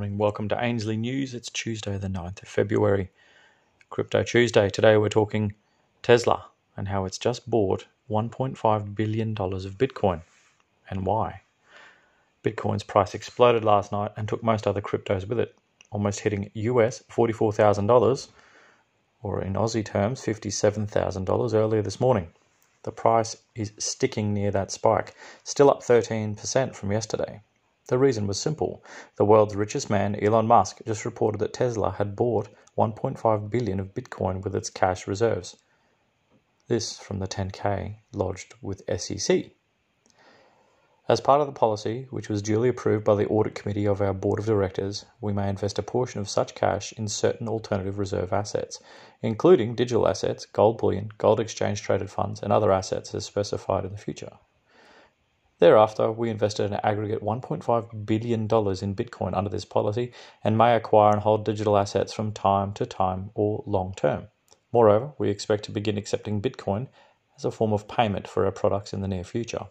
Morning. Welcome to Ainslie News. It's Tuesday, the 9th of February, Crypto Tuesday. Today we're talking Tesla and how it's just bought $1.5 billion of Bitcoin and why. Bitcoin's price exploded last night and took most other cryptos with it, almost hitting US $44,000 or in Aussie terms $57,000 earlier this morning. The price is sticking near that spike, still up 13% from yesterday. The reason was simple. The world's richest man, Elon Musk, just reported that Tesla had bought 1.5 billion of Bitcoin with its cash reserves. This from the 10K lodged with SEC. As part of the policy, which was duly approved by the audit committee of our board of directors, we may invest a portion of such cash in certain alternative reserve assets, including digital assets, gold bullion, gold exchange traded funds, and other assets as specified in the future. Thereafter, we invested an aggregate $1.5 billion in Bitcoin under this policy and may acquire and hold digital assets from time to time or long term. Moreover, we expect to begin accepting Bitcoin as a form of payment for our products in the near future.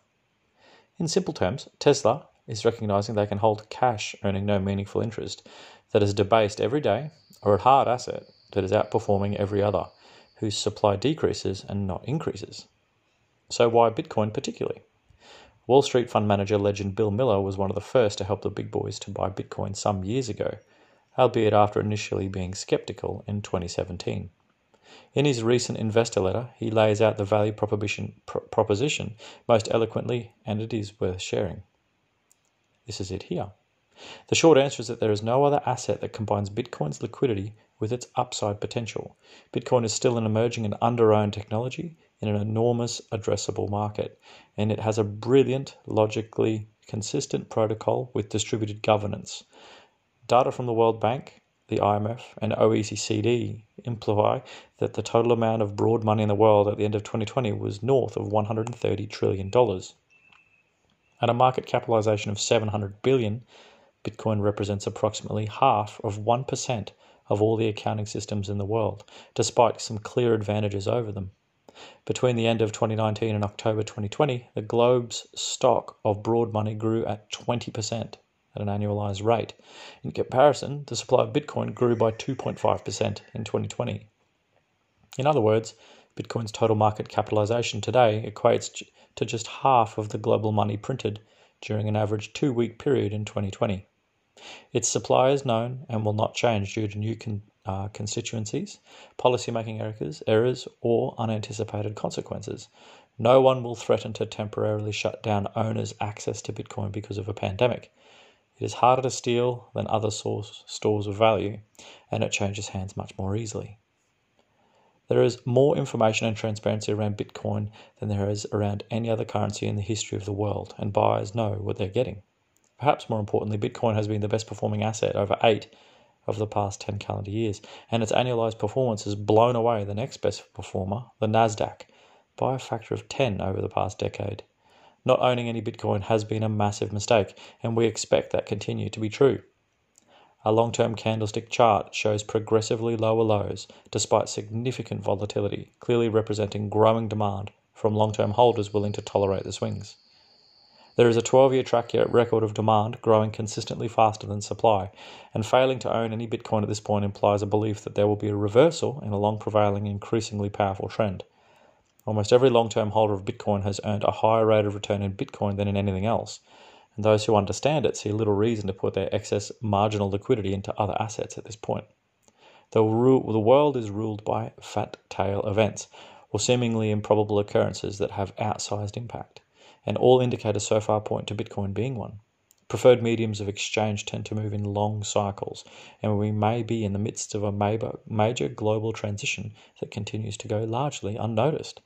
In simple terms, Tesla is recognizing they can hold cash earning no meaningful interest that is debased every day or a hard asset that is outperforming every other, whose supply decreases and not increases. So, why Bitcoin particularly? Wall Street fund manager legend Bill Miller was one of the first to help the big boys to buy Bitcoin some years ago, albeit after initially being skeptical in 2017. In his recent investor letter, he lays out the value proposition, proposition most eloquently, and it is worth sharing. This is it here. The short answer is that there is no other asset that combines Bitcoin's liquidity with its upside potential. Bitcoin is still an emerging and under-owned technology in an enormous addressable market, and it has a brilliant, logically consistent protocol with distributed governance. Data from the World Bank, the IMF, and OECD imply that the total amount of broad money in the world at the end of 2020 was north of $130 trillion. At a market capitalization of 700 billion, Bitcoin represents approximately half of 1% of all the accounting systems in the world, despite some clear advantages over them. Between the end of 2019 and October 2020, the globe's stock of broad money grew at 20% at an annualized rate. In comparison, the supply of Bitcoin grew by 2.5% in 2020. In other words, Bitcoin's total market capitalization today equates to just half of the global money printed during an average two week period in 2020. Its supply is known and will not change due to new con- uh, constituencies, policymaking errors, errors, or unanticipated consequences. No one will threaten to temporarily shut down owners' access to Bitcoin because of a pandemic. It is harder to steal than other source, stores of value, and it changes hands much more easily. There is more information and transparency around Bitcoin than there is around any other currency in the history of the world, and buyers know what they're getting. Perhaps more importantly, Bitcoin has been the best performing asset over eight of the past 10 calendar years, and its annualized performance has blown away the next best performer, the NASDAQ, by a factor of 10 over the past decade. Not owning any Bitcoin has been a massive mistake, and we expect that continue to be true. A long term candlestick chart shows progressively lower lows despite significant volatility, clearly representing growing demand from long term holders willing to tolerate the swings. There is a 12 year track record of demand growing consistently faster than supply, and failing to own any Bitcoin at this point implies a belief that there will be a reversal in a long prevailing, increasingly powerful trend. Almost every long term holder of Bitcoin has earned a higher rate of return in Bitcoin than in anything else, and those who understand it see little reason to put their excess marginal liquidity into other assets at this point. The, the world is ruled by fat tail events, or seemingly improbable occurrences that have outsized impact and all indicators so far point to Bitcoin being one. Preferred mediums of exchange tend to move in long cycles, and we may be in the midst of a major global transition that continues to go largely unnoticed.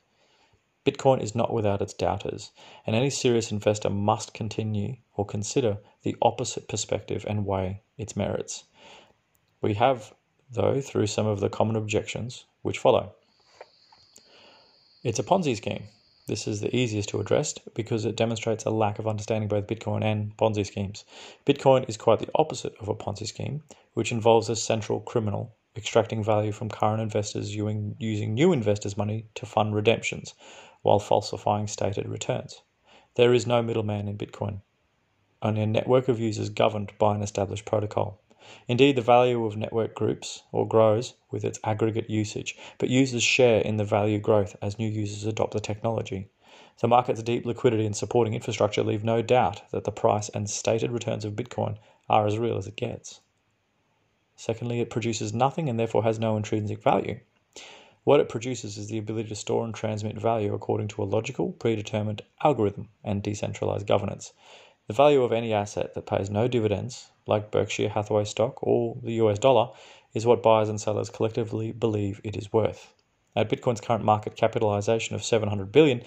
Bitcoin is not without its doubters, and any serious investor must continue or consider the opposite perspective and weigh its merits. We have, though, through some of the common objections which follow. It's a Ponzi scheme. This is the easiest to address because it demonstrates a lack of understanding both Bitcoin and Ponzi schemes. Bitcoin is quite the opposite of a Ponzi scheme, which involves a central criminal extracting value from current investors using new investors' money to fund redemptions while falsifying stated returns. There is no middleman in Bitcoin, only a network of users governed by an established protocol. Indeed, the value of network groups or grows with its aggregate usage, but users share in the value growth as new users adopt the technology. The market's deep liquidity and supporting infrastructure leave no doubt that the price and stated returns of Bitcoin are as real as it gets. Secondly, it produces nothing and therefore has no intrinsic value. What it produces is the ability to store and transmit value according to a logical, predetermined algorithm and decentralized governance. The value of any asset that pays no dividends, like Berkshire Hathaway stock or the US dollar, is what buyers and sellers collectively believe it is worth. At Bitcoin's current market capitalization of 700 billion,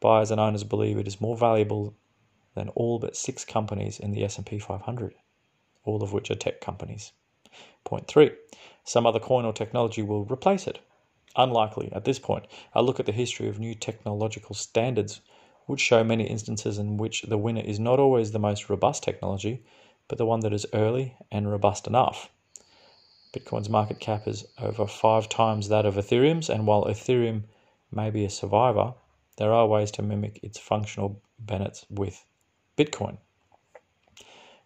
buyers and owners believe it is more valuable than all but 6 companies in the S&P 500, all of which are tech companies. Point 3. Some other coin or technology will replace it. Unlikely at this point. A look at the history of new technological standards would show many instances in which the winner is not always the most robust technology, but the one that is early and robust enough. Bitcoin's market cap is over five times that of Ethereum's, and while Ethereum may be a survivor, there are ways to mimic its functional benefits with Bitcoin.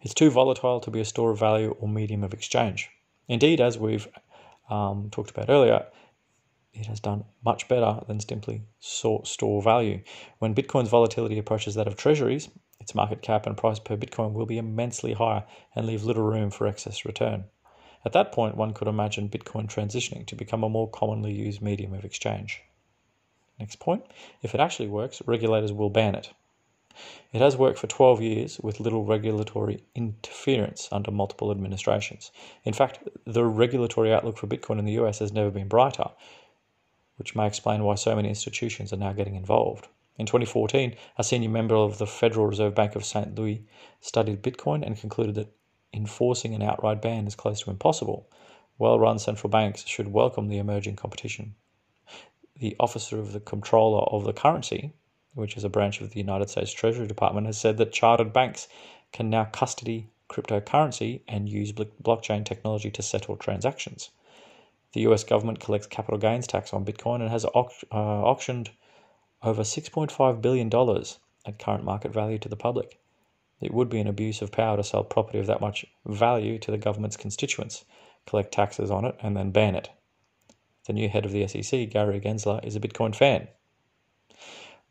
It's too volatile to be a store of value or medium of exchange. Indeed, as we've um, talked about earlier, it has done much better than simply store value. When Bitcoin's volatility approaches that of treasuries, its market cap and price per Bitcoin will be immensely higher and leave little room for excess return. At that point, one could imagine Bitcoin transitioning to become a more commonly used medium of exchange. Next point if it actually works, regulators will ban it. It has worked for 12 years with little regulatory interference under multiple administrations. In fact, the regulatory outlook for Bitcoin in the US has never been brighter, which may explain why so many institutions are now getting involved. In 2014, a senior member of the Federal Reserve Bank of St. Louis studied Bitcoin and concluded that enforcing an outright ban is close to impossible. Well run central banks should welcome the emerging competition. The officer of the Comptroller of the Currency, which is a branch of the United States Treasury Department, has said that chartered banks can now custody cryptocurrency and use blockchain technology to settle transactions. The US government collects capital gains tax on Bitcoin and has au- uh, auctioned over $6.5 billion at current market value to the public. It would be an abuse of power to sell property of that much value to the government's constituents, collect taxes on it, and then ban it. The new head of the SEC, Gary Gensler, is a Bitcoin fan.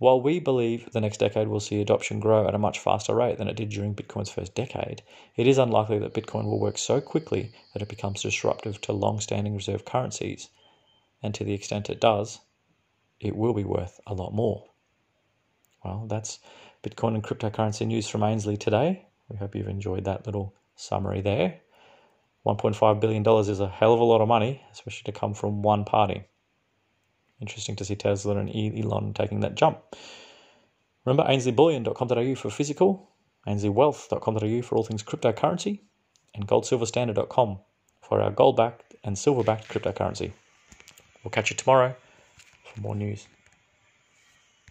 While we believe the next decade will see adoption grow at a much faster rate than it did during Bitcoin's first decade, it is unlikely that Bitcoin will work so quickly that it becomes disruptive to long standing reserve currencies. And to the extent it does, it will be worth a lot more. Well, that's Bitcoin and cryptocurrency news from Ainslie today. We hope you've enjoyed that little summary there. $1.5 billion is a hell of a lot of money, especially to come from one party. Interesting to see Tesla and Elon taking that jump. Remember ainslieBullion.com.au for physical, ainsliewealth.com.au for all things cryptocurrency, and goldsilverstandard.com for our gold backed and silver backed cryptocurrency. We'll catch you tomorrow for more news.